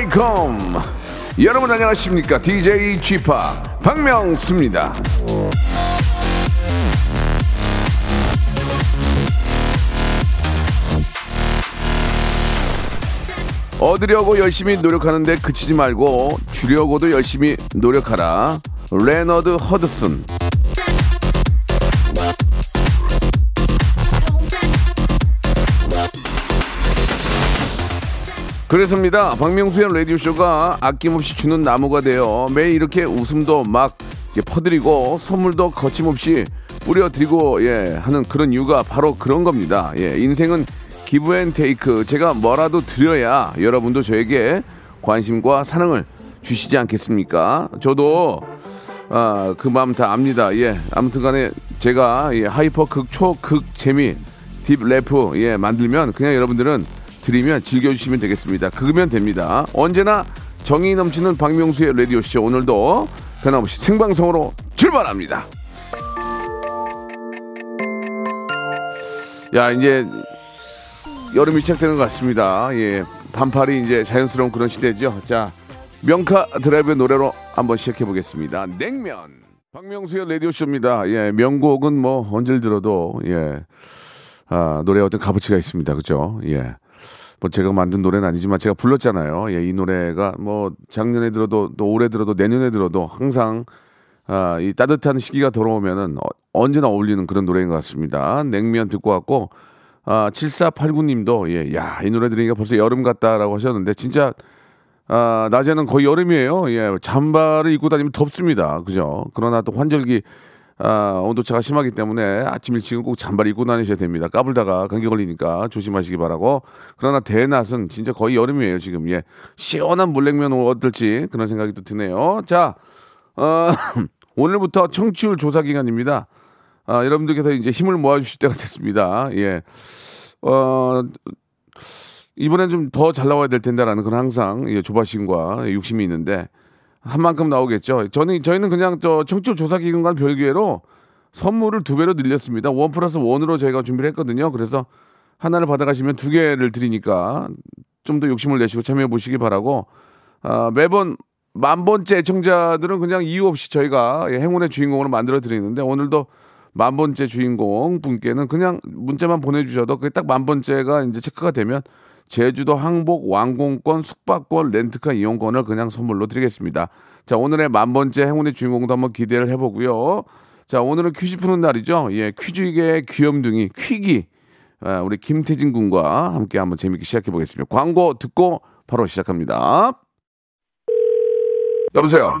welcome. 여러분 안녕하십니까? DJ G-Park 박명수입니다. 얻으려고 열심히 노력하는데 그치지 말고 주려고도 열심히 노력하라. 레너드 허드슨. 그래서입니다. 박명수의 라디오쇼가 아낌없이 주는 나무가 되어 매일 이렇게 웃음도 막 퍼드리고 선물도 거침없이 뿌려드리고 예 하는 그런 이유가 바로 그런 겁니다. 예 인생은 give and take 제가 뭐라도 드려야 여러분도 저에게 관심과 사랑을 주시지 않겠습니까? 저도 아, 그 마음 다 압니다. 예. 아무튼 간에 제가 예, hyper 극, 초, 극, 재미, 딥 래프 예, 만들면 그냥 여러분들은 드리면 즐겨주시면 되겠습니다. 그으면 됩니다. 언제나 정이 넘치는 박명수의 라디오쇼 오늘도 변함없이 생방송으로 출발합니다. 야, 이제 여름이 시작되는 것 같습니다. 예. 반팔이 이제 자연스러운 그런 시대죠. 자, 명카 드라이브의 노래로 한번 시작해 보겠습니다. 냉면. 박명수의 라디오 쇼입니다. 예, 명곡은 뭐 언제 들어도 예. 아, 노래 어떤 값어치가 있습니다. 그죠? 예. 뭐 제가 만든 노래는 아니지만 제가 불렀잖아요. 예, 이 노래가 뭐 작년에 들어도 또 올해 들어도 내년에 들어도 항상 아, 이 따뜻한 시기가 돌아오면은 어, 언제나 어울리는 그런 노래인 것 같습니다. 냉면 듣고 왔고 아, 7489님도 예, 야, 이 노래 들으니까 벌써 여름 같다라고 하셨는데 진짜 아, 낮에는 거의 여름이에요. 예, 잠바를 입고 다니면 덥습니다. 그죠? 그러나 또 환절기 아, 온도차가 심하기 때문에 아침 일찍은 꼭 잠바를 입고 다니셔야 됩니다. 까불다가 감기 걸리니까 조심하시기 바라고. 그러나 대낮은 진짜 거의 여름이에요, 지금. 예. 시원한 물냉면 어떨지 그런 생각이 또 드네요. 자, 어, 오늘부터 청취율 조사 기간입니다. 아, 여러분들께서 이제 힘을 모아주실 때가 됐습니다. 예. 어, 이번엔 좀 더 잘 나와야 될 텐데라는 그런 항상 예, 조바심과 욕심이 있는데 한 만큼 나오겠죠. 저는 저희는 그냥 저 청취율 조사 기간과 별개로 선물을 두 배로 늘렸습니다. 원 플러스 원으로 저희가 준비를 했거든요. 그래서 하나를 받아가시면 두 개를 드리니까 좀 더 욕심을 내시고 참여해 보시기 바라고 아, 매번 만 번째 애청자들은 그냥 이유 없이 저희가 예, 행운의 주인공으로 만들어 드리는데 오늘도 만 번째 주인공 분께는 그냥 문자만 보내주셔도 그게 딱 만 번째가 이제 체크가 되면 제주도 항복 왕공권 숙박권 렌트카 이용권을 그냥 선물로 드리겠습니다. 자 오늘의 만 번째 행운의 주인공도 한번 기대를 해보고요. 자 오늘은 퀴즈 푸는 날이죠. 예 퀴즈계의 귀염둥이 퀴기 아, 우리 김태진 군과 함께 한번 재밌게 시작해 보겠습니다. 광고 듣고 바로 시작합니다. 여보세요.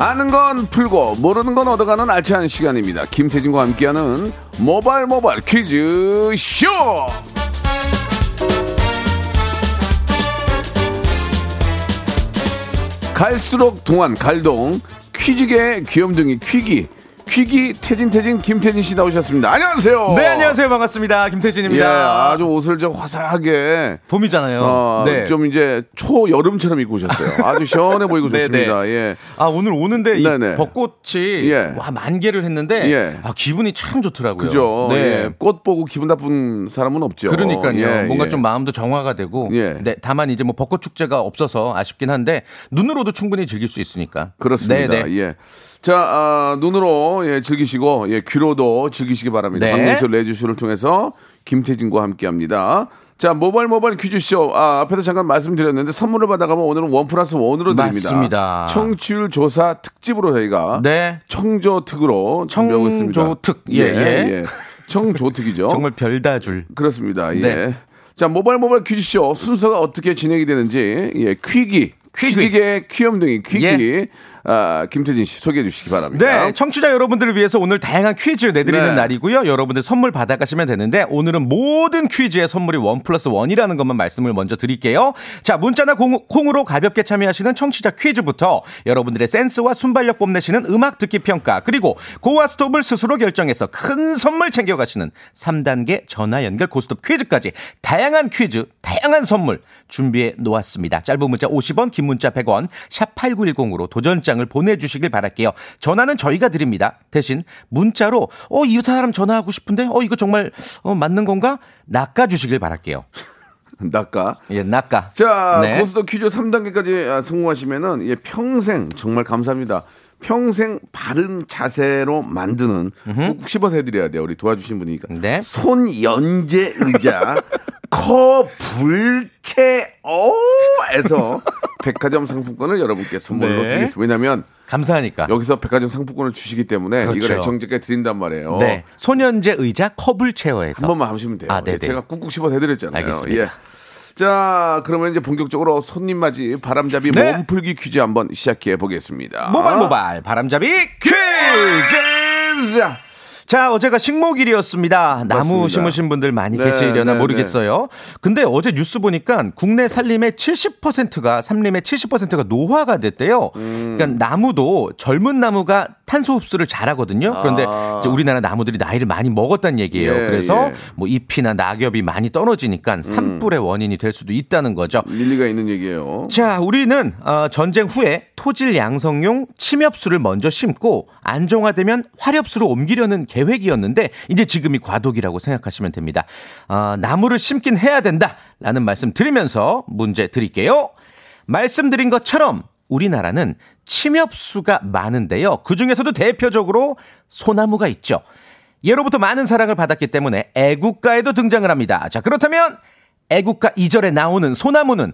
아는 건 풀고 모르는 건 얻어가는 알찬 시간입니다. 김태진과 함께하는 모발 모발 퀴즈 쇼. 갈수록 동안 갈동 퀴즈계 귀염둥이 퀴기 퀴기 태진 태진 김태진 씨 나오셨습니다. 안녕하세요. 네, 안녕하세요. 반갑습니다. 예, 김태진입니다. 아주 옷을 좀 화사하게 봄이잖아요. 어, 네. 좀 이제 초 여름처럼 입고 오셨어요. 아주 시원해 보이고 네, 좋습니다. 예. 아, 오늘 오는데 이 네네. 벚꽃이 예. 와, 만개를 했는데 예. 아, 기분이 참 좋더라고요. 그죠. 네. 예. 꽃 보고 기분 나쁜 사람은 없죠. 그러니까요. 예, 뭔가 예. 좀 마음도 정화가 되고. 예. 네, 다만 이제 뭐 벚꽃 축제가 없어서 아쉽긴 한데 눈으로도 충분히 즐길 수 있으니까. 그렇습니다. 네, 네. 예. 자, 아, 눈으로 예, 즐기시고 예, 귀로도 즐기시기 바랍니다. 네. 박명수 라디오쇼를 통해서 김태진과 함께합니다. 자, 모바일 모바일 퀴즈쇼. 아, 앞에도 잠깐 말씀드렸는데 선물을 받아가면 오늘은 one plus one으로 드립니다. 맞습니다. 청취율 조사 특집으로 저희가 네. 청조특으로 준비하고 있습니다. 청조특. 예, 예. 청조특이죠. 정말 별다줄. 그렇습니다. 예. 네. 자, 모바일 모바일 퀴즈쇼 순서가 어떻게 진행이 되는지, 예, 퀴기. 퀴기. 퀴기의 귀염둥이 퀴기. 예. 아, 김태진 씨 소개해 주시기 바랍니다. 네, 청취자 여러분들을 위해서 오늘 다양한 퀴즈 내드리는 네. 날이고요. 여러분들 선물 받아가시면 되는데 오늘은 모든 퀴즈의 선물이 원 플러스 원이라는 것만 말씀을 먼저 드릴게요. 자, 문자나 공, 콩으로 가볍게 참여하시는 청취자 퀴즈부터 여러분들의 센스와 순발력 뽐내시는 음악 듣기 평가 그리고 고와 스톱을 스스로 결정해서 큰 선물 챙겨가시는 3단계 전화 연결 고스톱 퀴즈까지 다양한 퀴즈, 다양한 선물 준비해 놓았습니다. 짧은 문자 50원, 긴 문자 100원, 샵 8910으로 도전 장을 보내주시길 바랄게요. 전화는 저희가 드립니다. 대신 문자로 어, 이 사람 전화하고 싶은데 어, 이거 정말 어, 맞는 건가? 낚아주시길 바랄게요. 낚아. 예, 낚아. 자, 네. 고스톱 퀴즈 3단계까지 아, 성공하시면은 예, 평생 정말 감사합니다. 평생 바른 자세로 만드는 꾹꾹 씹어서 해드려야 돼요. 우리 도와주신 분이니까. 네. 손연재 의자 커 불체 어에서 백화점 상품권을 여러분께 선물로 네. 드리겠습니다. 왜냐하면 감사하니까. 여기서 백화점 상품권을 주시기 때문에 그렇죠. 이걸 애청자께 드린단 말이에요. 네. 소년제 의자 컵을 체어해서 한 번만 하시면 돼요. 아, 네네. 제가 꾹꾹 씹어 해드렸잖아요. 알겠습니다. 예. 자, 그러면 이제 본격적으로 손님 맞이 바람잡이 네. 몸풀기 퀴즈 한번 시작해 보겠습니다. 모발 모발 바람잡이 퀴즈! 자, 어제가 식목일이었습니다. 나무 맞습니다. 심으신 분들 많이 네, 계시려나 네, 모르겠어요. 근데 어제 뉴스 보니까 국내 산림의 70%가 산림의 70%가 노화가 됐대요. 음. 그러니까 나무도 젊은 나무가 탄소 흡수를 잘하거든요. 그런데 아. 우리나라 나무들이 나이를 많이 먹었다는 얘기예요. 예, 그래서 예. 뭐 잎이나 낙엽이 많이 떨어지니까 산불의 원인이 될 수도 있다는 거죠. 일리가 있는 얘기예요. 자, 우리는 어, 전쟁 후에 토질 양성용 침엽수를 먼저 심고 안정화되면 화렵수로 옮기려는 계획이었는데 이제 지금이 과도기라고 생각하시면 됩니다. 어, 나무를 심긴 해야 된다라는 말씀 드리면서 문제 드릴게요. 말씀드린 것처럼 우리나라는 침엽수가 많은데요. 그 중에서도 대표적으로 소나무가 있죠. 예로부터 많은 사랑을 받았기 때문에 애국가에도 등장을 합니다. 자, 그렇다면 애국가 2절에 나오는 소나무는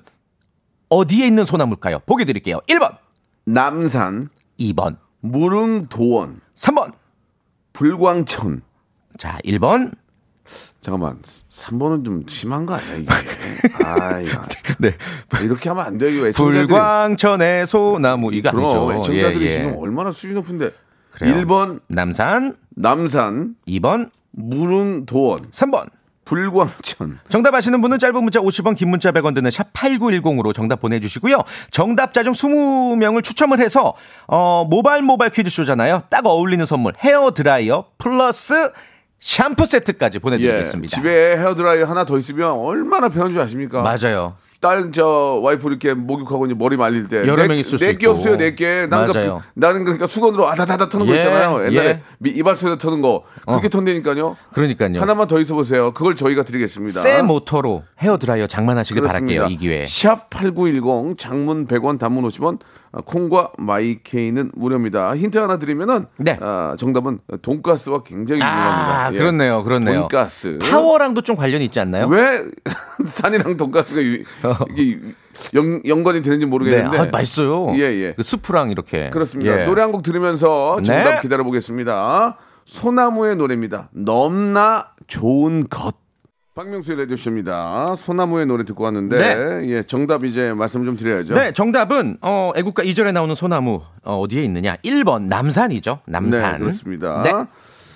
어디에 있는 소나무일까요? 보기 드릴게요. 1번, 남산, 2번, 무릉도원, 3번. 불광천. 자, 1번. 잠깐만, 3번은 좀 심한 거 아니야, 이게? 아, 이거. 네. 이렇게 하면 안 돼요. 애청자들이. 불광천의 소나무 이거 그럼 아니죠. 애청자들이 예, 예. 지금 얼마나 수준 높은데. 그래요. 1번 남산, 남산, 2번, 무릉도원, 3번. 불광천. 정답 아시는 분은 짧은 문자 50원, 긴 문자 100원 드는 샵 8910으로 정답 보내주시고요. 정답자 중 20명을 추첨을 해서, 어, 모바일 모바일 퀴즈쇼잖아요. 딱 어울리는 선물, 헤어 드라이어 플러스 샴푸 세트까지 예. 보내드리겠습니다. 집에 헤어드라이어 하나 더 있으면 얼마나 편한 줄 아십니까? 맞아요. 딸 저 와이프 이렇게 목욕하고 이제 머리 말릴 때 여러 명 있을 있고. 없어요 내게 나는 그-. 나는 그러니까 수건으로 아다다다 터는 거 예, 있잖아요 옛날에 예. 미- 이발소에서 터는 거 그렇게 턴다니까요 그러니까요. 하나만 더 있어 보세요 그걸 저희가 드리겠습니다 새 모터로 헤어 드라이어 장만하시길 그렇습니다. 바랄게요. 이 기회에. 샵8910 장문 100원 단문 50원 아, 콩과 마이케이는 무료입니다 힌트 하나 드리면은 네. 아, 정답은 돈가스와 굉장히 유명합니다 아, 예. 그렇네요. 그렇네요. 돈가스 타워랑도 좀 관련이 있지 않나요? 왜 산이랑 돈가스가 유- 이게 연, 연관이 되는지 네, 모르겠는데 아, 맛있어요. 예, 예. 그 스프랑 이렇게. 그렇습니다. 예. 노래 한 곡 들으면서 정답 네. 기다려 보겠습니다. 소나무의 노래입니다. 넘나 좋은 것. 박명수의 라디오쇼입니다. 소나무의 노래 듣고 왔는데, 예, 정답 이제 말씀 좀 드려야죠. 네, 정답은 어, 애국가 2절에 나오는 소나무 어, 어디에 있느냐? 1번 남산이죠. 남산. 네, 그렇습니다. 네.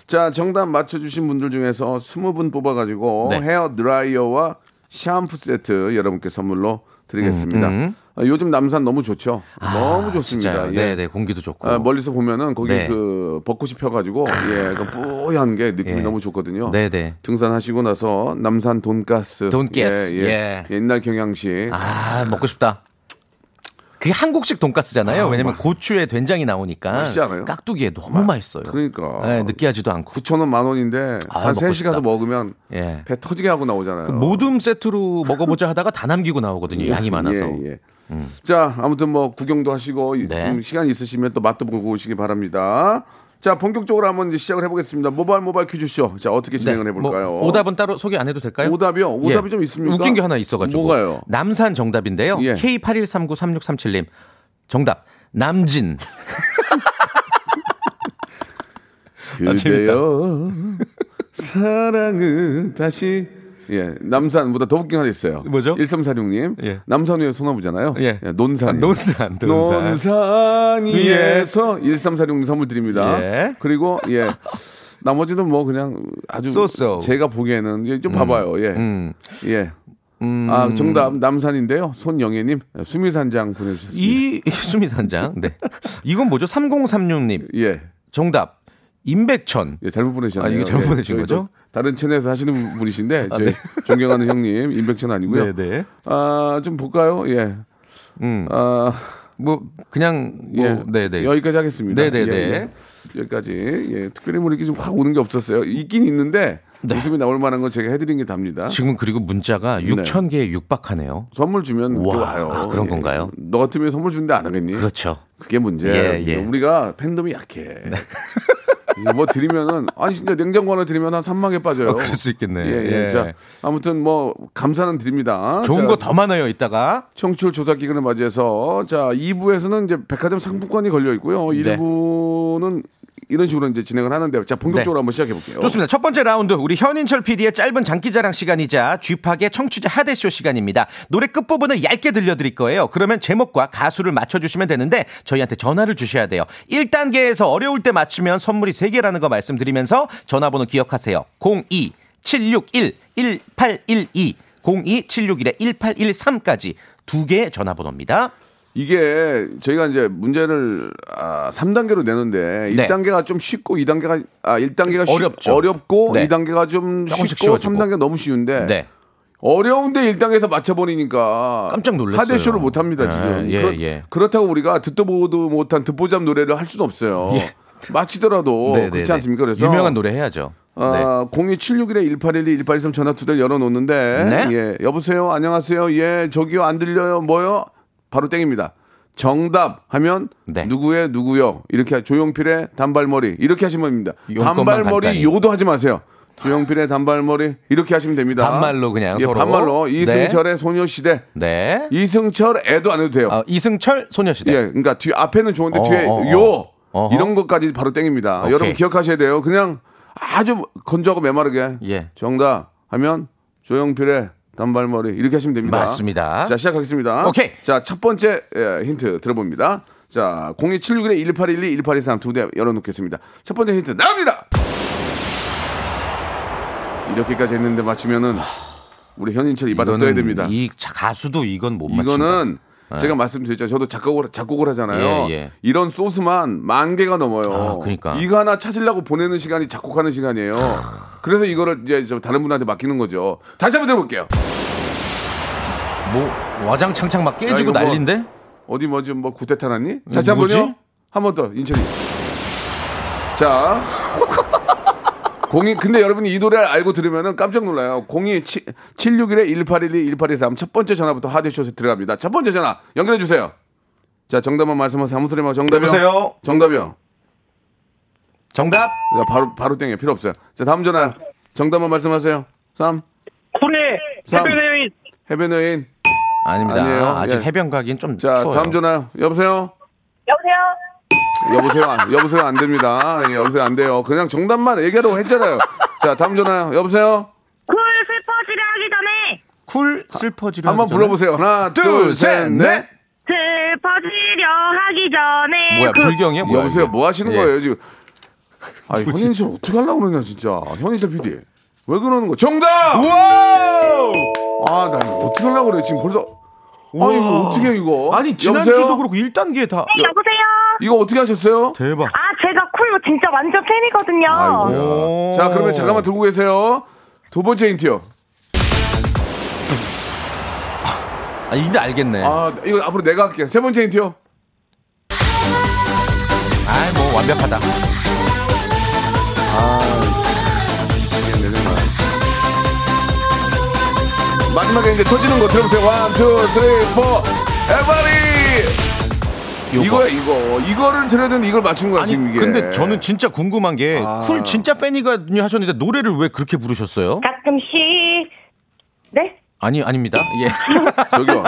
자, 정답 맞춰 주신 분들 중에서 20분 뽑아 가지고 네. 헤어 드라이어와 샴푸 세트 여러분께 선물로 드리겠습니다. 음, 아, 요즘 남산 너무 좋죠. 너무 좋습니다. 예. 네, 네, 공기도 좋고. 아, 멀리서 보면은 거기 네. 그 벚꽃이 펴가지고 예, 그 뿌얀 게 느낌이 예. 너무 좋거든요. 네, 네. 등산하시고 나서 남산 돈가스, 돈가스, 예, 예. 예. 옛날 경양식. 아, 먹고 싶다. 그게 한국식 돈가스잖아요. 왜냐면 고추에 된장이 나오니까. 아, 맛있지 않아요? 깍두기에 너무 맛있어요. 그러니까 네, 느끼하지도 않고. 9천 원, 만 원인데 아, 한 먹고 3시 싶다. 가서 먹으면 예. 배 터지게 하고 나오잖아요. 그 모둠 세트로 먹어보자 하다가 다 남기고 나오거든요. 양이 많아서. 음. 예, 예. 자, 아무튼 뭐 구경도 하시고 네. 좀 시간 있으시면 또 맛도 보고 오시기 바랍니다. 자, 본격적으로 한번 이제 시작을 해보겠습니다. 모바일 모바일 퀴즈쇼. 자, 어떻게 진행을 해볼까요? 뭐 오답은 따로 소개 안 해도 될까요? 오답이요? 오답이 예. 좀 있습니까? 웃긴 게 하나 있어가지고. 뭐가요? 남산 정답인데요. 예. K81393637님. 정답. 남진. 아. 그대여 사랑은 다시 예 남산보다 더 웃긴 하나 있어요. 뭐죠? 1346님 예. 남산 위에 소나무잖아요. 예. 논산. 아, 논산, 논산. 논산 위에서 1346님 선물 드립니다. 예. 그리고 예 나머지는 뭐 그냥 아주 쏘쏘. 제가 보기에는 예, 좀 봐봐요. 예. 음. 예. 아 정답 남산인데요. 손영애님 수미산장 보내주셨습니다. 이 수미산장. 네. 이건 뭐죠? 3036님. 예. 정답. 임백천. 예, 잘못 보내셨네요. 아, 이게 잘못 예, 보내신 거죠? 또 다른 채널에서 하시는 분이신데 저희 네. 존경하는 형님 임백천 아니고요. 네, 네. 아, 좀 볼까요? 예. 음. 아, 뭐 그냥 뭐 예. 네, 네. 여기까지 하겠습니다. 네, 네, 예, 네. 예. 여기까지. 예. 특별히 뭐 이렇게 좀 확 오는 게 없었어요. 있긴 있는데 웃음이 나올 만한 건 제가 해드린 게 답니다. 네. 지금 그리고 문자가 6천 개에 육박하네요. 선물 주면 또 와, 와요. 아, 그런 예. 건가요? 너 같으면 선물 주는데 안 하겠니? 그렇죠. 그게 문제. 예, 예. 우리가 팬덤이 약해. 이거 뭐 드리면은 아니 진짜 냉장고 하나 드리면 한 3만 개 빠져요. 어, 그럴 수 있겠네. 예, 예. 예. 자, 아무튼 뭐 감사는 드립니다. 좋은 자, 거더 많아요, 이따가. 청취율 조사 기간을 맞이해서 자 2부에서는 이제 백화점 상품권이 걸려 있고요. 네. 1부는 이런 식으로 이제 진행을 하는데 자 본격적으로 네. 한번 시작해 볼게요. 좋습니다. 첫 번째 라운드 우리 현인철 PD의 짧은 장기자랑 시간이자 쥐팍의 청취자 하대쇼 시간입니다. 노래 끝 부분을 얇게 들려드릴 거예요. 그러면 제목과 가수를 맞춰주시면 되는데 저희한테 전화를 주셔야 돼요. 1단계에서 어려울 때 맞추면 선물이 3개라는 거 말씀드리면서 전화번호 기억하세요. 02 761 1812 02 761에 1813까지 두 개의 전화번호입니다. 이게 저희가 이제 문제를 아, 3단계로 내는데 네. 1단계가 좀 쉽고 2단계가 아 1단계가 쉽, 어렵죠. 어렵고 네. 2단계가 좀 쉽고 쉬워지고. 3단계가 너무 쉬운데 네. 어려운데 1단계에서 맞춰버리니까 깜짝 놀랐어요. 하대쇼를 못합니다 아, 지금. 예, 그렇, 예. 그렇다고 우리가 듣도 보도 못한 듣보잡 노래를 할 수는 없어요. 예. 마치더라도 네, 그렇지 네, 않습니까? 네. 그래서 유명한 노래 해야죠. 네. 아, 02761에 1812 1823 전화 두 대를 열어놓는데 네. 예 여보세요 안녕하세요 예 저기요 안 들려요 뭐요 바로 땡입니다 정답 하면 네. 누구의 누구요 이렇게 조용필의 단발머리 이렇게 하시면 됩니다 단발머리 간단히. 요도 하지 마세요 조용필의 단발머리 이렇게 하시면 됩니다 반말로 그냥 예, 서로. 반말로 이승철의 소녀시대 네. 이승철 애도 안 해도 돼요 어, 이승철 소녀시대. 예, 그러니까 뒤 앞에는 좋은데 어, 뒤에 어, 어. 요 어허. 이런 것까지 바로 땡입니다. 오케이. 여러분 기억하셔야 돼요. 그냥 아주 건조하고 메마르게 예. 정답 하면 조용필의 단발머리 이렇게 하시면 됩니다. 맞습니다. 자 시작하겠습니다. 오케이. 자 첫 번째 예, 힌트 들어봅니다. 자 02761에 1812 1823 두 대 열어놓겠습니다. 첫 번째 힌트 나갑니다. 이렇게까지 했는데 맞추면은 우리 현인철 이 바닥 떠야 됩니다. 이 자- 가수도 이건 못 맞춘다. 이거는 제가 말씀드렸죠. 저도 작곡을 작곡을 하잖아요. 예, 예. 이런 소스만 만 개가 넘어요. 아, 그러니까. 이거 하나 찾으려고 보내는 시간이 작곡하는 시간이에요. 그래서 이거를 이제 저 다른 분한테 맡기는 거죠. 다시 한번 들어볼게요. 뭐 와장창창 막 야, 깨지고 이거 뭐- 난린데? 어디 뭐좀뭐 구태타 났니? 다시 뭐지? 한번요. 한 번 더 인천이. 자. 공이 근데 여러분이 이 노래를 알고 들으면은 깜짝 놀라요. 02 761에 1812 1823 첫 번째 전화부터 하드쇼에 들어갑니다. 첫 번째 전화 연결해 주세요. 자, 정답만 말씀하세요. 아무 소리 말고 정답이요. 여보세요? 정답이요. 정답. 야, 바로 바로 땡이요. 필요 없어요. 자, 다음 전화. 정답만 말씀하세요. 3 쿨의 삼. 해변의 해변 여인. 아닙니다. 아니에요. 아직 예. 해변 가긴 좀 자, 추워요. 다음 전화. 여보세요? 여보세요? 여보세요, 안- 여보세요, 안 됩니다. 예, 여보세요, 안 돼요. 그냥 정답만 얘기하라고 했잖아요. 자, 다음 전화, 여보세요? 쿨 슬퍼지려 하기 전에 쿨 슬퍼지려 한번 하기 전에? 불러보세요. 하나, 둘, 셋, 넷. 슬퍼지려 하기 전에 뭐야 그 불경이야? 뭐야, 여보세요, 이게? 뭐 하시는 예. 거예요, 지금? 아니, 현인철 어떻게 하려고 그러냐, 진짜. 현인철 PD. 왜 그러는 거야? 정답! 와우! 아, 나 이거 어떻게 하려고 그래, 지금 벌써. 아, 이거 어떻게 해, 이거? 아니 지난주도 여보세요? 그렇고 1단계 다 네, 여보세요? 이거 어떻게 하셨어요? 대박. 아, 제가 쿨 진짜 완전 팬이거든요. 아이고. 자, 그러면 잠깐만 들고 계세요. 두 번째 힌트요. 아 이제 알겠네. 아, 이거 앞으로 내가 할게. 세 번째 힌트요. 아이 뭐 완벽하다. 정말. 마지막에 이제 터지는 거 들어보세요. one, two, three, four. Everybody! 이거야, 이거. 이거를 들어야 되는데 이걸 맞춘 거야, 아니 지금 이게. 근데 저는 진짜 궁금한 게 아. 쿨 진짜 팬이거든요 하셨는데 노래를 왜 그렇게 부르셨어요? 가끔씩. 네? 아니 아닙니다. 예. 저기요. 뭐,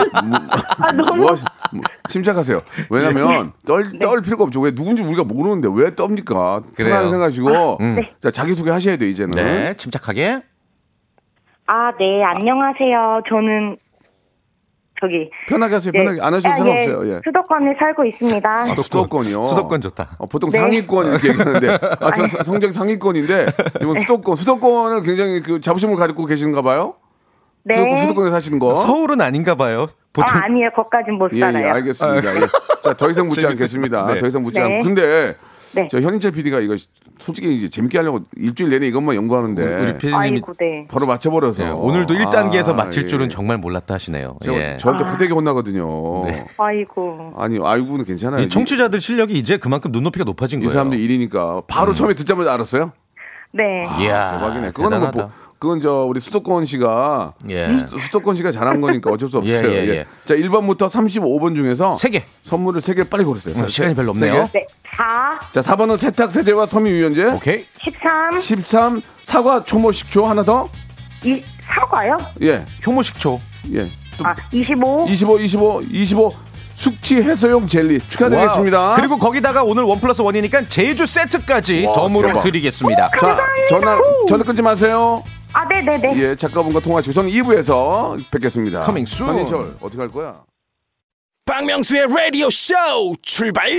아, 너무. 뭐 하시- 뭐, 침착하세요. 왜냐면 떨, 떨 필요가 없죠. 왜 누군지 우리가 모르는데 왜 떱니까? 그래요. 생각하시고. 음. 자, 자기 소개 하셔야 돼요, 이제는. 네, 침착하게. 아, 네, 안녕하세요. 저는, 저기. 편하게 하세요, 네. 편하게. 안 하셔도 아, 상관없어요. 예. 수도권에 살고 있습니다. 아, 수도권 이요. 수도권 좋다. 어, 보통 네. 상위권 이렇게 얘기하는데, 아, 저 성적 상위권인데, 이번 수도권, 수도권을 굉장히 그 자부심을 가지고 계시는가 봐요? 네. 수도권, 수도권에 사시는 거. 서울은 아닌가 봐요. 보통 아, 아니에요. 거기까진 못 예, 예, 살아요. 알겠습니다. 예. 자, 더 이상 묻지 않겠습니다. 것 같네. 더 이상 묻지 네. 않고. 근데, 네. 저 현인철 PD가 이거 솔직히 이제 재밌게 하려고 일주일 내내 이것만 연구하는데, 우리 아이고, 네. 바로 맞춰버려서. 예, 오늘도 1단계에서 아, 맞힐 예. 줄은 정말 몰랐다 하시네요. 제가 예. 저한테 호되게 혼나거든요. 네. 아이고. 아니, 아이고는 괜찮아요. 이 청취자들 실력이 이제 그만큼 눈높이가 높아진 이 거예요. 사람들 일이니까 바로 처음에 듣자마자 알았어요? 네. 이야, 대박이네. 그거는 뭐, 그건 저 우리 수도권 씨가 예. 수, 수도권 씨가 잘한 거니까 어쩔 수 없어요. 예, 예, 예. 자, 1번부터 35번 중에서 세 개. 선물을 세 개 빨리 고르세요. 음, 시간이 별로 세 없네요. 개. 네. 4, 자, 4번은 세탁 세제와 섬유 유연제. 오케이. 13, 13 사과 효모 식초 하나 더. 이, 사과요? 예. 효모 식초. 예. 또 아, 25. 25 25 25 숙취 해소용 젤리 축하드리겠습니다. Wow. 그리고 거기다가 오늘 원 플러스 원이니까 제주 세트까지 와, 덤으로 대박. 드리겠습니다. 자, 전화 전화 끊지 마세요. 아, 네네네. 예, 작가분과 통화하시고 저는 2부에서 뵙겠습니다. Coming soon. 한인철 어떻게 할 거야? 박명수의 라디오 쇼 출발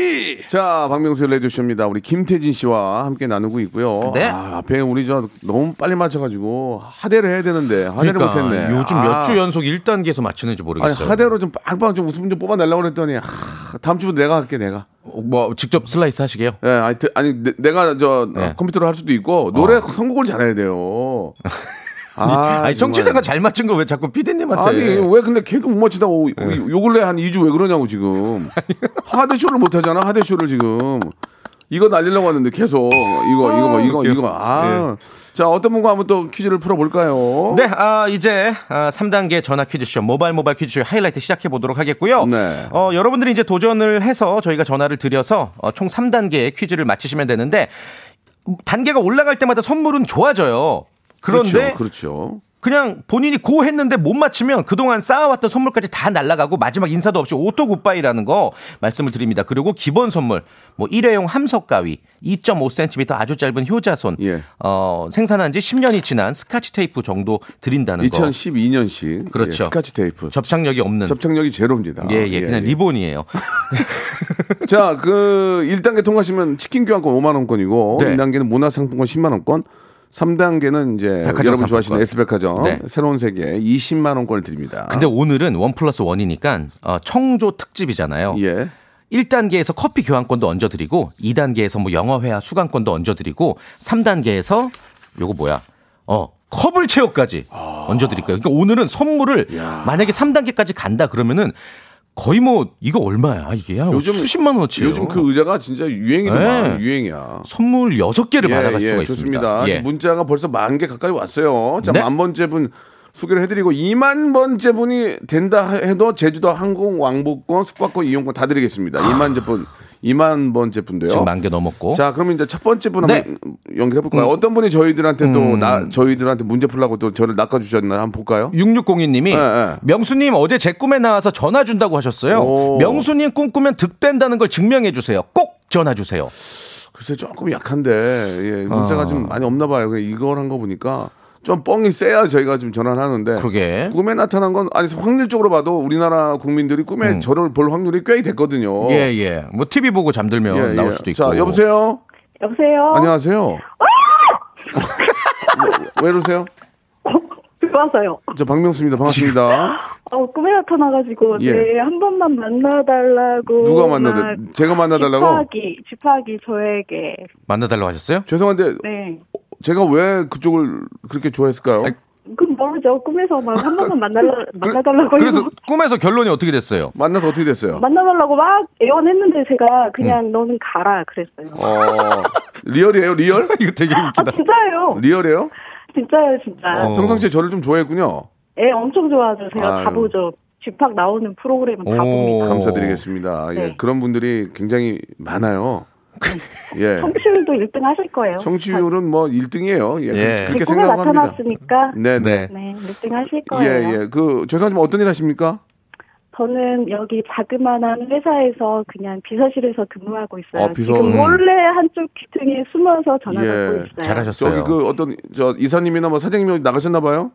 자, 박명수의 레디오 쇼입니다. 우리 김태진 씨와 함께 나누고 있고요. 네. 아, 앞에 우리 저 너무 빨리 맞춰가지고 하대를 해야 되는데 하대를 못했네. 그러니까 요즘 아. 몇주 연속 1단계에서 맞추는지 아니 모르겠어요. 하대로 좀 빵빵 좀 웃음 좀 뽑아내려고 그랬더니 하, 다음 주부터 내가 할게 내가. 어, 뭐 직접 슬라이스 하시게요? 예, 아니, 대- 아니 내, 가저 네. 컴퓨터로 할 수도 있고 노래 선곡을 잘해야 돼요. 아, 정말. 정치자가 잘 맞춘 거 왜 자꾸 피디님한테? 아니 왜 근데 걔도 못 맞추다 오, 네. 오- 요 근래 한 2주 왜 그러냐고 지금 하대쇼를 못 하잖아 하대쇼를 지금 이거 날리려고 하는데 계속 이거 이거 봐 이거 웃겨. 이거 아자 어떤 분과 한번 또 퀴즈를 풀어볼까요? 네, 아, 이제 아, 3단계 전화 퀴즈쇼 모바일 모바일 퀴즈쇼 하이라이트 시작해 보도록 하겠고요. 네. 어, 여러분들이 이제 도전을 해서 저희가 전화를 드려서 어, 총 3단계의 퀴즈를 맞히시면 되는데 단계가 올라갈 때마다 선물은 좋아져요. 그런데 그렇죠, 그렇죠. 그냥 본인이 go 했는데 못 맞추면 그동안 쌓아왔던 선물까지 다 날라가고 마지막 인사도 없이 auto goodbye라는 거 말씀을 드립니다. 그리고 기본 선물 뭐 일회용 함석 가위, 2.5cm 아주 짧은 효자손, 예. 어, 생산한 지 10년이 지난 스카치 테이프 정도 드린다는 거. 2012년식 그렇죠. 스카치 테이프 접착력이 없는 접착력이 제로입니다. 예, 예, 그냥 리본이에요. 자, 그 1단계 통과하시면 치킨 교환권 5만 원권이고 네. 2단계는 문화 상품권 10만 원권 3단계는 이제 백화점 여러분. 좋아하시는 S백화점 네. 새로운 세계 20만 원권을 드립니다. 근데 오늘은 원 플러스 원이니까 어, 청조 특집이잖아요. 예. 1단계에서 커피 교환권도 얹어 드리고 2단계에서 뭐 영어 회화 수강권도 얹어 드리고 3단계에서 요거 뭐야? 어 컵을 체어까지 얹어 드릴 거예요. 그러니까 오늘은 선물을 만약에 3단계까지 간다 그러면은 거의 뭐 이거 얼마야 이게 야, 요즘- 수십만 원어치예요. 요즘 그 의자가 진짜 유행이더만 네. 유행이야. 선물 6개를 받아갈 수가 있습니다. 좋습니다. 예. 문자가 벌써 만 개 가까이 왔어요. 자, 네. 만 번째 분 소개를 해드리고 2만 번째 분이 된다 해도 제주도 항공 왕복권, 숙박권, 이용권 다 드리겠습니다. 2만 분, 2만 번째 분도요. 지금 만개 넘었고. 자, 그러면 이제 첫 번째 분 네. 한번 연결해 볼까요? 어떤 분이 저희들한테 또나 저희들한테 문제 풀라고 또 저를 낚아 주셨나 한번 볼까요? 6602님이 네, 네. 명수님 어제 제 꿈에 나와서 전화 준다고 하셨어요. 오. 명수님 꿈꾸면 득된다는 걸 증명해 주세요. 꼭 전화 주세요. 글쎄 조금 약한데 예, 문자가 어. 좀 많이 없나 봐요. 이걸 한 거 보니까 좀 뻥이 세야 저희가 좀 전화를 하는데 그러게. 꿈에 나타난 건 아니 확률적으로 봐도 우리나라 국민들이 꿈에 저를 볼 확률이 꽤 됐거든요. 음. 예, 예. 뭐 TV 보고 잠들면 예, 예. 나올 수도 있고. 자, 여보세요. 여보세요? 안녕하세요. 뭐, 왜 이러세요? 들어와서요. 저 박명수입니다. 반갑습니다. 어, 꿈에 나타나가지고, 예. 네, 한 번만 만나달라고. 누가 만나다 막 제가 만나달라고? 집하기, 집하기 저에게. 만나달라고 하셨어요? 죄송한데 네. 제가 왜 그쪽을 그렇게 좋아했을까요? 아니, 그럼 모르죠. 꿈에서 막한 번만 만날라, 만나달라고 그래서 해서 꿈에서 결론이 어떻게 됐어요? 만나서 어떻게 됐어요? 만나달라고 막 애원했는데 제가 음. 그냥 너는 가라 그랬어요. 어, real이에요, real? 이거 되게 아 웃기다. 진짜예요. real이에요? 진짜요, 진짜. 어. 평상시에 저를 좀 좋아했군요. 애 엄청 좋아하죠. 제가 아유. 다 보죠. 집합 나오는 프로그램은 다 오. 봅니다. 감사드리겠습니다. 예, 네. 그런 분들이 굉장히 많아요. 예. 성취율도 1등 하실 거예요. 청취율은 뭐 1등이에요. 예, 예. 그렇게 생각합니다. 나타났으니까 네, 네. 네. 네, 1등 하실 예, 거예요. 예. 그 죄송하지만 어떤 일 하십니까? 저는 여기 자그마한 회사에서 그냥 비서실에서 근무하고 있어요. 아, 비서. 지금 음. 몰래 한쪽 귀퉁이에 숨어서 전화 예. 받고 있어요. 잘하셨어요. 저기 그 어떤 저 이사님이나 뭐 사장님이 나가셨나 봐요?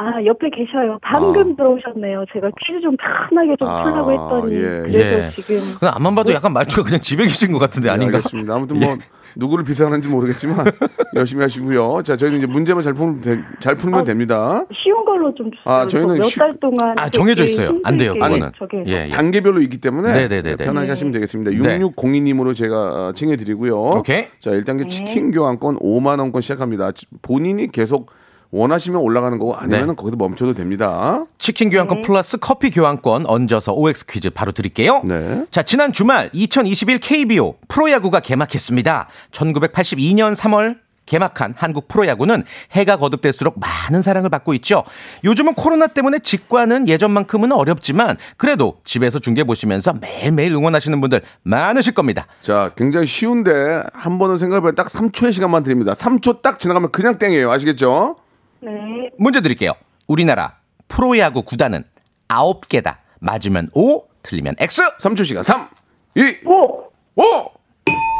아, 옆에 계셔요. 방금 들어오셨네요. 제가 퀴즈 좀 편하게 좀 아, 풀려고 했더니. 예. 그래서 예. 지금. 그냥 앞만 봐도 약간 말투가 그냥 집에 계신 것 같은데 예, 아닌가? 알겠습니다. 아무튼 뭐 누구를 비상하는지 모르겠지만 열심히 하시고요. 자, 저희는 이제 문제만 잘 풀면, 되- 잘 풀면 어, 됩니다. 쉬운 걸로 좀 주세요. 아, 저희는 쉬- 몇달 동안. 아, 정해져 있어요. 안 돼요, 그거는. 저게 예, 예. 단계별로 있기 때문에 네네네네. 편하게 네. 하시면 되겠습니다. 네. 6602 님으로 제가 어, 칭해 드리고요. 오케이. 자, 1단계 네. 치킨 교환권 5만 원권 시작합니다. 본인이 계속 원하시면 올라가는 거고 아니면 네. 은 거기서 멈춰도 됩니다. 치킨 교환권 플러스 커피 교환권 얹어서 OX 퀴즈 바로 드릴게요. 네. 자, 지난 주말 2021 KBO 프로야구가 개막했습니다. 1982년 3월 개막한 한국 프로야구는 해가 거듭될수록 많은 사랑을 받고 있죠. 요즘은 코로나 때문에 직관은 예전만큼은 어렵지만 그래도 집에서 중계 보시면서 매일매일 응원하시는 분들 많으실 겁니다. 자, 굉장히 쉬운데 한 번은 생각해보면 딱 3초의 시간만 드립니다. 3초 딱 지나가면 그냥 땡이에요. 아시겠죠? 네. 문제 드릴게요. 우리나라 프로야구 구단은 9개다. 맞으면 O, 틀리면 X. 3초 시간. 3, 2, 오! 5!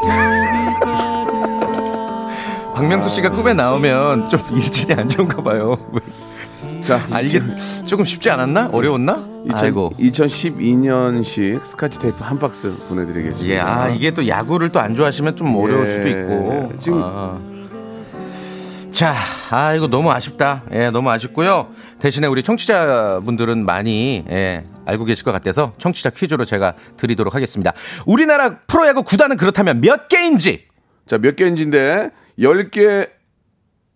박명수 씨가 꿈에 나오면 좀 일진이 안 좋은가 봐요. 자, 아 이게 조금 쉽지 않았나? 어려웠나? 아이고. 2012년식 스카치 테이프 한 박스 보내드리겠습니다. 예, 아 이게 또 야구를 또 안 좋아하시면 좀 어려울 예. 수도 있고. 지금- 아. 자, 아 이거 너무 아쉽다. 예, 너무 아쉽고요. 대신에 우리 청취자분들은 많이 예, 알고 계실 것 같아서 청취자 퀴즈로 제가 드리도록 하겠습니다. 우리나라 프로야구 구단은 그렇다면 몇 개인지 자, 몇 개인지인데 10개,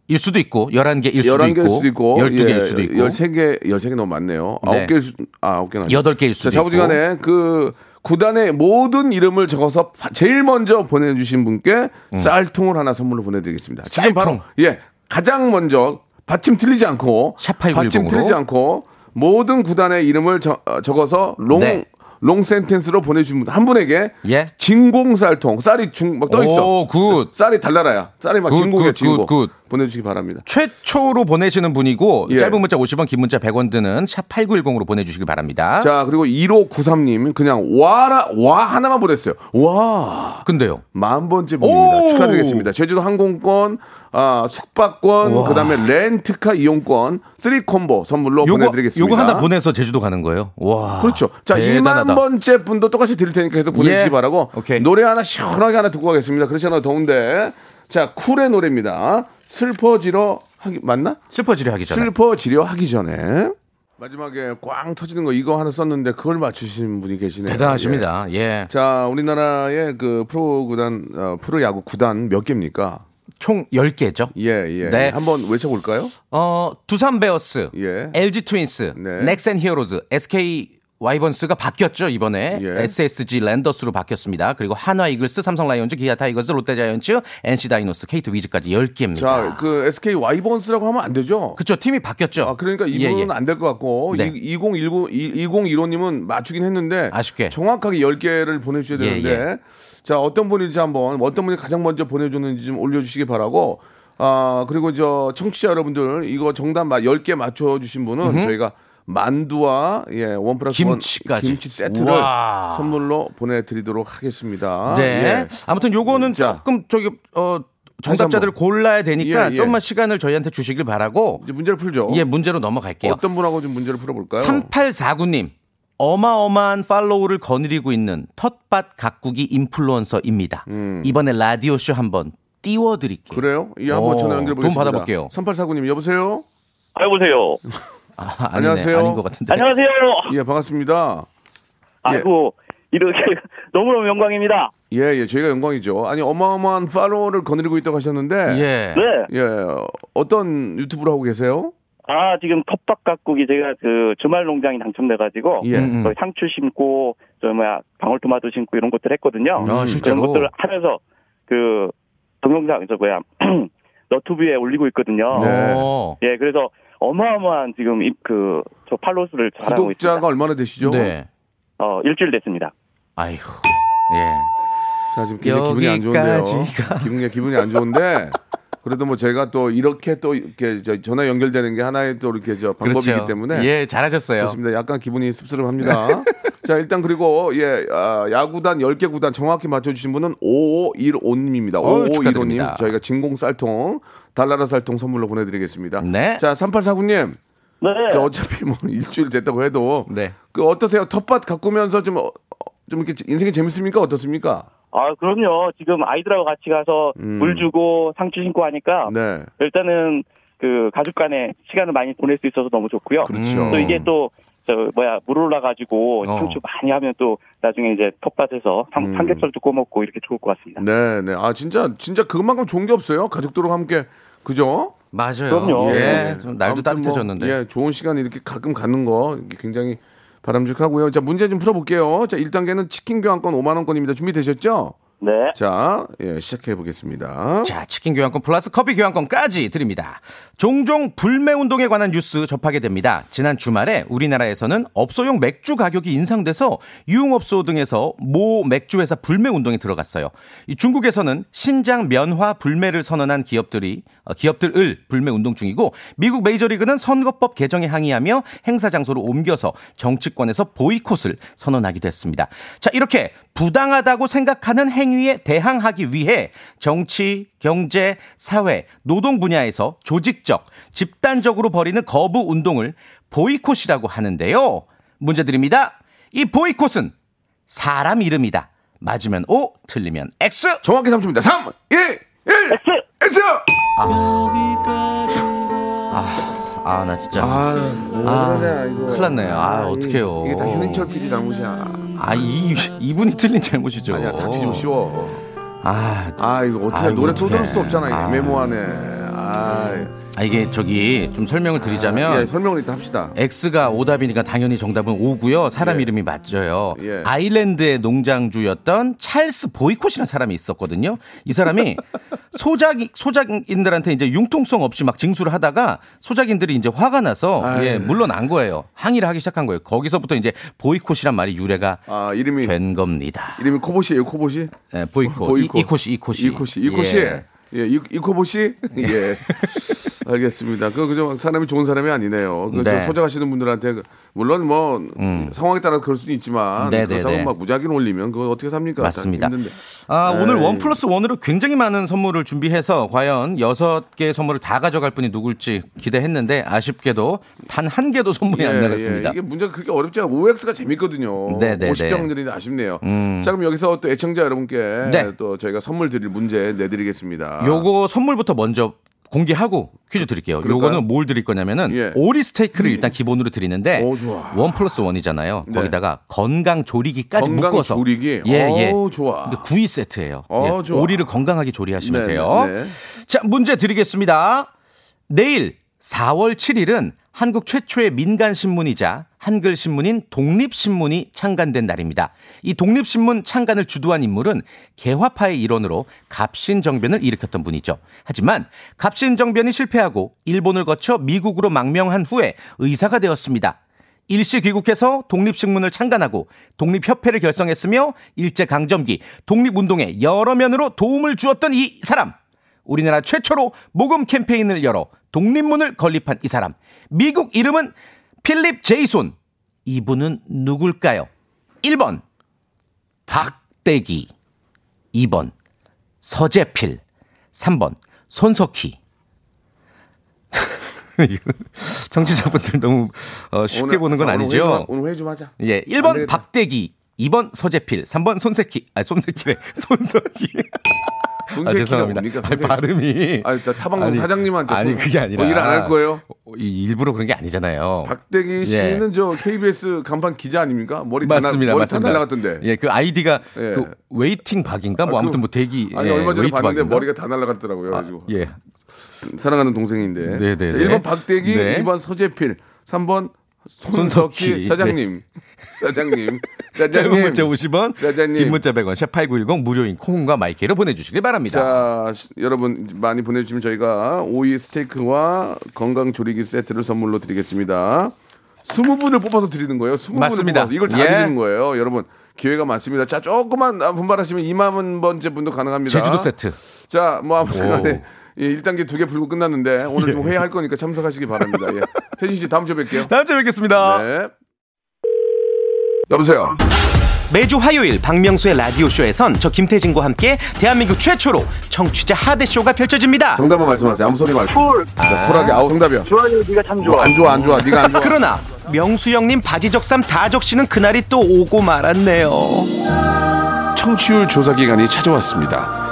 일 수도 있고 11개일 수도 11개일 있고 수도 있고 12개일 수도 있고 13개, 13개 너무 많네요. 네. 9개일 수, 아, 9개는 여덟 개일 수도 자, 자부지간에 그 구단의 모든 이름을 적어서 파- 제일 먼저 보내주신 분께 쌀통을 하나 선물로 보내드리겠습니다. 지금 음. 쌀통. 바로 예 가장 먼저 받침 틀리지 않고 샵8910 으로. 받침 틀리지 않고 모든 구단의 이름을 적, 어, 적어서 long 네. long sentence로 보내주신 분 한 분에게 예. 진공 쌀통 쌀이 중막떠 있어. 오, good. 쌀이 달달아야 쌀이 막 good, 진공. good, good. 보내주시기 바랍니다. 최초로 보내시는 분이고 예. 짧은 문자 50원 긴 문자 100원 드는 샵 8910으로 보내주시기 바랍니다. 자 그리고 1593님 그냥 와라 와 하나만 보냈어요. 와 근데요. 만 번째 분입니다. 오! 축하드리겠습니다. 제주도 항공권, 아, 숙박권, 우와. 그 다음에 렌트카 이용권, three combo 선물로 요거 보내드리겠습니다. 요거 하나 보내서 제주도 가는 거예요. 와. 그렇죠. 자, 대단하다. 2만 번째 분도 똑같이 드릴 테니까 계속 보내주시기 예. 바라고. 오케이. 노래 하나 시원하게 하나 듣고 가겠습니다. 그렇지 않아도 더운데. 자, 쿨의 노래입니다. 슬퍼지러 하기, 맞나? 슬퍼지려 하기 전에. 슬퍼지려 하기 전에. 마지막에 꽝 터지는 거 이거 하나 썼는데 그걸 맞추시는 분이 계시네요. 예. 대단하십니다. 예. 자, 우리나라의 그 프로 구단, 어, 프로 야구 구단 몇 개입니까? 총 10개죠. 예, 예. 네. 한번 외쳐볼까요? 어, 두산 베어스, 예. LG 트윈스, 네. 넥센 히어로즈, SK 와이번스가 바뀌었죠 이번에 예. SSG 랜더스로 바뀌었습니다. 그리고 한화 이글스, 삼성 라이온즈, 기아 타이거즈, 롯데 자이언츠, NC 다이노스, KT 위즈까지 10개입니다. 자, 그 SK 와이번스라고 하면 안 되죠? 그쵸 팀이 바뀌었죠. 아, 그러니까 예, 이분은 예. 안될 것 같고 네. 2019 2015님은 맞추긴 했는데 아쉽게. 정확하게 10개를 보내 주셔야 예, 되는데 자 어떤 분인지 한번 어떤 분이 가장 먼저 보내줬는지 좀 올려주시기 바라고 아 그리고 저 청취자 여러분들 이거 정답 10개 맞춰주신 분은 저희가 만두와 예, 원 플러스 김치까지. 원 김치 세트를 우와. 선물로 보내드리도록 하겠습니다. 네. 예. 아무튼 요거는 자. 조금 저기 어 정답자들을 골라야 되니까 예, 예. 좀만 시간을 저희한테 주시길 바라고 이제 문제를 풀죠. 예 문제로 넘어갈게요. 어떤 분하고 좀 문제를 풀어볼까요? 3849님. 어마어마한 팔로우를 거느리고 있는 텃밭 가꾸기 인플루언서입니다. 이번에 라디오쇼 한번 띄워드릴게요. 음. 그래요? 예, 한번 오, 전화 연결해 돈 보겠습니다. 받아볼게요. 3849님 여보세요? 아, 여보세요. 아, 아니네. 안녕하세요. 아닌 것 같은데. 안녕하세요. 예, 반갑습니다. 아이고 이렇게 너무너무 영광입니다. 예, 예, 저희가 영광이죠. 아니, 어마어마한 팔로워를 거느리고 있다고 하셨는데. 예. 네. 예, 어떤 유튜브를 하고 계세요? 아 지금 텃밭 가꾸기 제가 그 주말 농장이 당첨돼가지고 예. 음, 음. 상추 심고 저 뭐야 방울토마토 심고 이런 것들 했거든요. 아, 실제로? 그런 것들을 하면서 그 동영상 저 뭐야 너튜브에 올리고 있거든요. 네. 어. 예, 그래서 어마어마한 지금 그저 자랑하고 구독자가 있습니다. 얼마나 되시죠? 네. 어 일주일 됐습니다. 아이고. 예. 자, 지금 굉장히 기분이 안 좋은데요. 기분이, 기분이 안 좋은데. 그래도 뭐 제가 또 이렇게 또 이렇게 저 전화 연결되는 게 하나의 또 이렇게 저 방법이기 그렇죠. 때문에. 예, 잘하셨어요. 좋습니다. 약간 기분이 씁쓸합니다. 자, 일단 그리고 예, 아, 야구단 10개 구단 정확히 맞춰주신 분은 5515님입니다. 어유, 5515님. 축하드립니다. 저희가 진공 쌀통, 달나라 쌀통 선물로 보내드리겠습니다. 네. 자, 3849님. 네. 자, 어차피 뭐 일주일 됐다고 해도. 네. 그 어떠세요? 텃밭 가꾸면서 좀, 어, 좀 이렇게 인생이 재밌습니까? 어떻습니까? 아 그럼요. 지금 아이들하고 같이 가서 음. 물 주고 상추 심고 하니까 네. 일단은 그 가족 간에 시간을 많이 보낼 수 있어서 너무 좋고요. 그렇죠. 또 이게 또 저 뭐야 물 올라가지고 어. 상추 많이 하면 또 나중에 이제 텃밭에서 삼, 음. 삼겹살도 구워 먹고 이렇게 좋을 것 같습니다. 네, 네. 아, 진짜, 진짜 그만큼 좋은 게 없어요. 가족들과 함께. 그죠? 맞아요. 그럼요. 예. 좀 날도 뭐, 따뜻해졌는데. 예, 좋은 시간 이렇게 가끔 갖는 거 굉장히 바람직하고요. 자, 문제 좀 풀어볼게요. 자, 1단계는 치킨 교환권 5만원권입니다. 준비되셨죠? 네. 자, 예, 시작해 보겠습니다. 자, 치킨 교환권 플러스 커피 교환권까지 드립니다. 종종 불매 운동에 관한 뉴스 접하게 됩니다. 지난 주말에 우리나라에서는 업소용 맥주 가격이 인상돼서 유흥업소 등에서 모 맥주 회사 불매 운동에 들어갔어요. 이 중국에서는 신장 면화 불매를 선언한 기업들이 어, 기업들을 불매 운동 중이고 미국 메이저리그는 선거법 개정에 항의하며 행사 장소를 옮겨서 정치권에서 보이콧을 선언하기도 했습니다. 자, 이렇게 부당하다고 생각하는 행위 에 대항하기 위해 정치, 경제, 사회, 노동 분야에서 조직적, 집단적으로 벌이는 거부 운동을 보이콧이라고 하는데요. 문제 드립니다. 이 보이콧은 사람 이름이다. 맞으면 O, 틀리면 X. 정확히 3초입니다. 3, 2, 1, X! X! 아, 나 진짜. 아, 아, 이거. 큰일 났네요. 아, 이- 어떡해요. 이게 다 현인철 PD 잘못이야. 아, 이, 이분이 틀린 잘못이죠. 아니야, 다치지 마시오. 아, 아, 이거 어떻게, 아, 노래 어떡해. 또 들을 수 없잖아. 아. 애매모하네. 아, 아, 이게 저기 좀 설명을 드리자면. 예, 설명을 일단 합시다. X가 오답이니까 당연히 정답은 O고요. 사람 예. 이름이 맞죠. 예. 아일랜드의 농장주였던 찰스 보이콧이라는 사람이 있었거든요. 이 사람이 소작 소작인들한테 이제 융통성 없이 막 징수를 하다가 소작인들이 이제 화가 나서 아유. 예, 물러난 거예요. 항의를 하기 시작한 거예요. 거기서부터 이제 보이콧이란 말이 유래가 아, 이름이, 된 겁니다. 이름이 코보시예요 코보시? 예, 보이콧, 보이콧. 이, 이콧이 이콧이 이코시, 이코시. 예. 예, 이, 이코보시? 예. 알겠습니다. 그, 그저 사람이 좋은 사람이 아니네요. 그, 네. 좀 소작하시는 분들한테, 그- 물론 뭐, 상황에 따라 그럴 수는 있지만, 음. 네, 네, 그렇다고 네. 막 무작위로 올리면 그거 어떻게 삽니까? 다 맞습니다. 아, 오늘 에이. 원 플러스 원으로 굉장히 많은 선물을 준비해서 과연 여섯 개의 선물을 다 가져갈 분이 누굴지 기대했는데 아쉽게도 단 한 개도 선물이 안 나갔습니다. 예, 이게 문제가 그렇게 어렵지 않아. OX가 재밌거든요. 네, 네, 50장들이 아쉽네요. 음. 자, 그럼 여기서 또 애청자 여러분께 네. 또 저희가 선물 드릴 문제 내드리겠습니다. 요거 선물부터 먼저 공개하고 퀴즈 드릴게요. 그럴까요? 요거는 뭘 드릴 거냐면은 예. 오리 스테이크를 일단 기본으로 드리는데 오. 원 플러스 원이잖아요. 네. 거기다가 건강 조리기까지 건강 묶어서 조리기? 예, 예. 오, 좋아. 근데 구이 세트예요. 어, 예. 오리를 건강하게 조리하시면 네, 돼요. 네, 네. 자, 문제 드리겠습니다. 내일 4월 7일은 한국 최초의 민간 신문이자 한글 신문인 독립신문이 창간된 날입니다. 이 독립신문 창간을 주도한 인물은 개화파의 일원으로 갑신 정변을 일으켰던 분이죠. 하지만 갑신 정변이 실패하고 일본을 거쳐 미국으로 망명한 후에 의사가 되었습니다. 일시 귀국해서 독립신문을 창간하고 독립협회를 결성했으며 일제강점기 독립운동에 여러 면으로 도움을 주었던 이 사람. 우리나라 최초로 모금 캠페인을 열어 독립문을 건립한 이 사람. 미국 이름은 필립 제이손. 이분은 누굴까요? 1번 박대기 2번 서재필 3번 손석희 청취자분들 너무 어, 쉽게 오늘- 보는 건 아니죠? 오늘 회의 좀 하자. 예, 안 1번 되겠다. 박대기, 2번 서재필, 3번 손석희, 아 손석희래, 손석희. 분쇄키가 죄송합니다. 뭡니까? 아니, 발음이 아니, 나 타방송 사장님한테 아니 손- 그게 아니라 뭐 일안 할 거예요? 이- 일부러 그런 게 아니잖아요. 박대기 예. 씨는 저 KBS 간판 기자 아닙니까? 머리 맞습니다, 머리 맞습니다. 다 날라갔던데. 예, 그 아이디가 예. 그 waiting 박인가 뭐 아, 그- 뭐 대기 아니 예, 얼마 전에 봤는데 박인가? 머리가 다 날라갔더라고요. 아, 예. 사랑하는 동생인데. 네, 네, 자, 네. 1번 박대기, 네. 2번 서재필, 3번 손석희. 사장님. 사장님. 짧은 사장님. 문자 50원, 사장님. 긴 문자 100원, 샵8910 무료인 콩과 마이크로 보내주시길 바랍니다. 자, 시- 여러분 많이 보내주시면 저희가 오이 스테이크와 건강 조리기 세트를 선물로 드리겠습니다. 20분을 뽑아서 드리는 거예요. 20분을 맞습니다. 뽑아서 이걸 다 예. 드리는 거예요. 여러분 기회가 많습니다. 자, 조금만 분발하시면 2만 번째 분도 가능합니다. 제주도 세트. 자, 뭐 아무튼 오. 간에 예, 1단계 두 개 풀고 끝났는데 오늘 좀 회의할 거니까 참석하시기 바랍니다. 예. 태진 씨 다음 주에 뵐게요. 다음 주에 뵙겠습니다. 네. 여보세요. 매주 화요일 박명수의 라디오 쇼에선 저 김태진과 함께 대한민국 최초로 청취자 하대 쇼가 펼쳐집니다. 정답만 말씀하세요. 아무 소리 말고. 쿨. 쿨하게. 아우 정답이요. 주환이 네가 참 좋아. 안 좋아 안 좋아. 네가 안 좋아. 그러나 명수 형님 바지 적삼 다 적시는 그날이 또 오고 말았네요. 청취율 조사 기간이 찾아왔습니다.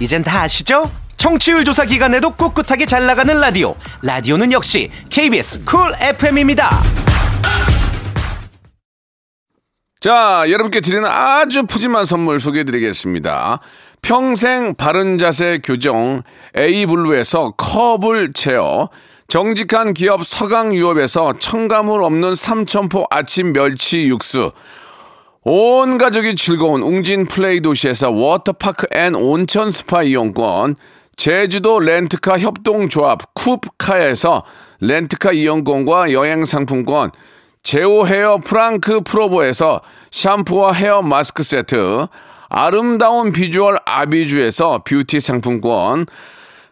이젠 다 아시죠? 청취율 조사 기간에도 꿋꿋하게 잘 나가는 라디오 라디오는 역시 KBS 쿨 FM입니다. 자, 여러분께 드리는 아주 푸짐한 선물 소개해 드리겠습니다. 평생 바른 자세 교정 에이블루에서 컵을 채워 정직한 기업 서강유업에서 첨가물 없는 삼천포 아침 멸치 육수 온 가족이 즐거운 웅진 플레이 도시에서 워터파크 and 온천 스파 이용권, 제주도 렌트카 협동조합 쿱카에서 렌트카 이용권과 여행 상품권, 제오 헤어 프랑크 프로보에서 샴푸와 헤어 마스크 세트, 아름다운 비주얼 아비주에서 뷰티 상품권,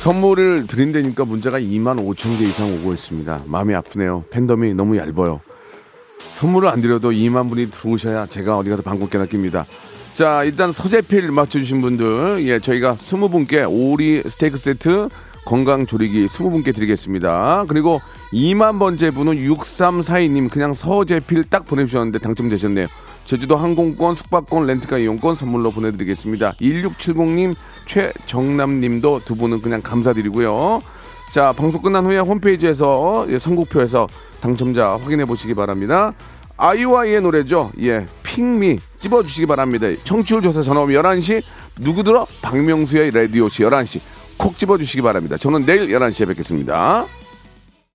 선물을 드린다니까 문자가 2만 5천 개 이상 오고 있습니다. 마음이 아프네요. 팬덤이 너무 얇아요. 선물을 안 드려도 2만 분이 들어오셔야 제가 어디 가서 방귀 깨나 낍니다. 자, 일단 서재필 맞춰주신 분들, 예, 저희가 20분께 오리 스테이크 세트 건강 조리기 20분께 드리겠습니다. 그리고 2만 번째 분은 6342님 그냥 서재필 딱 보내주셨는데 당첨되셨네요. 제주도 항공권, 숙박권, 렌트카 이용권 선물로 보내드리겠습니다. 1670님, 최정남님도 두 분은 그냥 감사드리고요. 자, 방송 끝난 후에 홈페이지에서 예, 선곡표에서 당첨자 확인해 보시기 바랍니다. 아이와이의 노래죠. 예, 핑미 찝어주시기 바랍니다. 청취율 조사 전화 오면 11시 누구 들어? 박명수의 라디오시 11시 콕 집어주시기 바랍니다. 저는 내일 11시에 뵙겠습니다.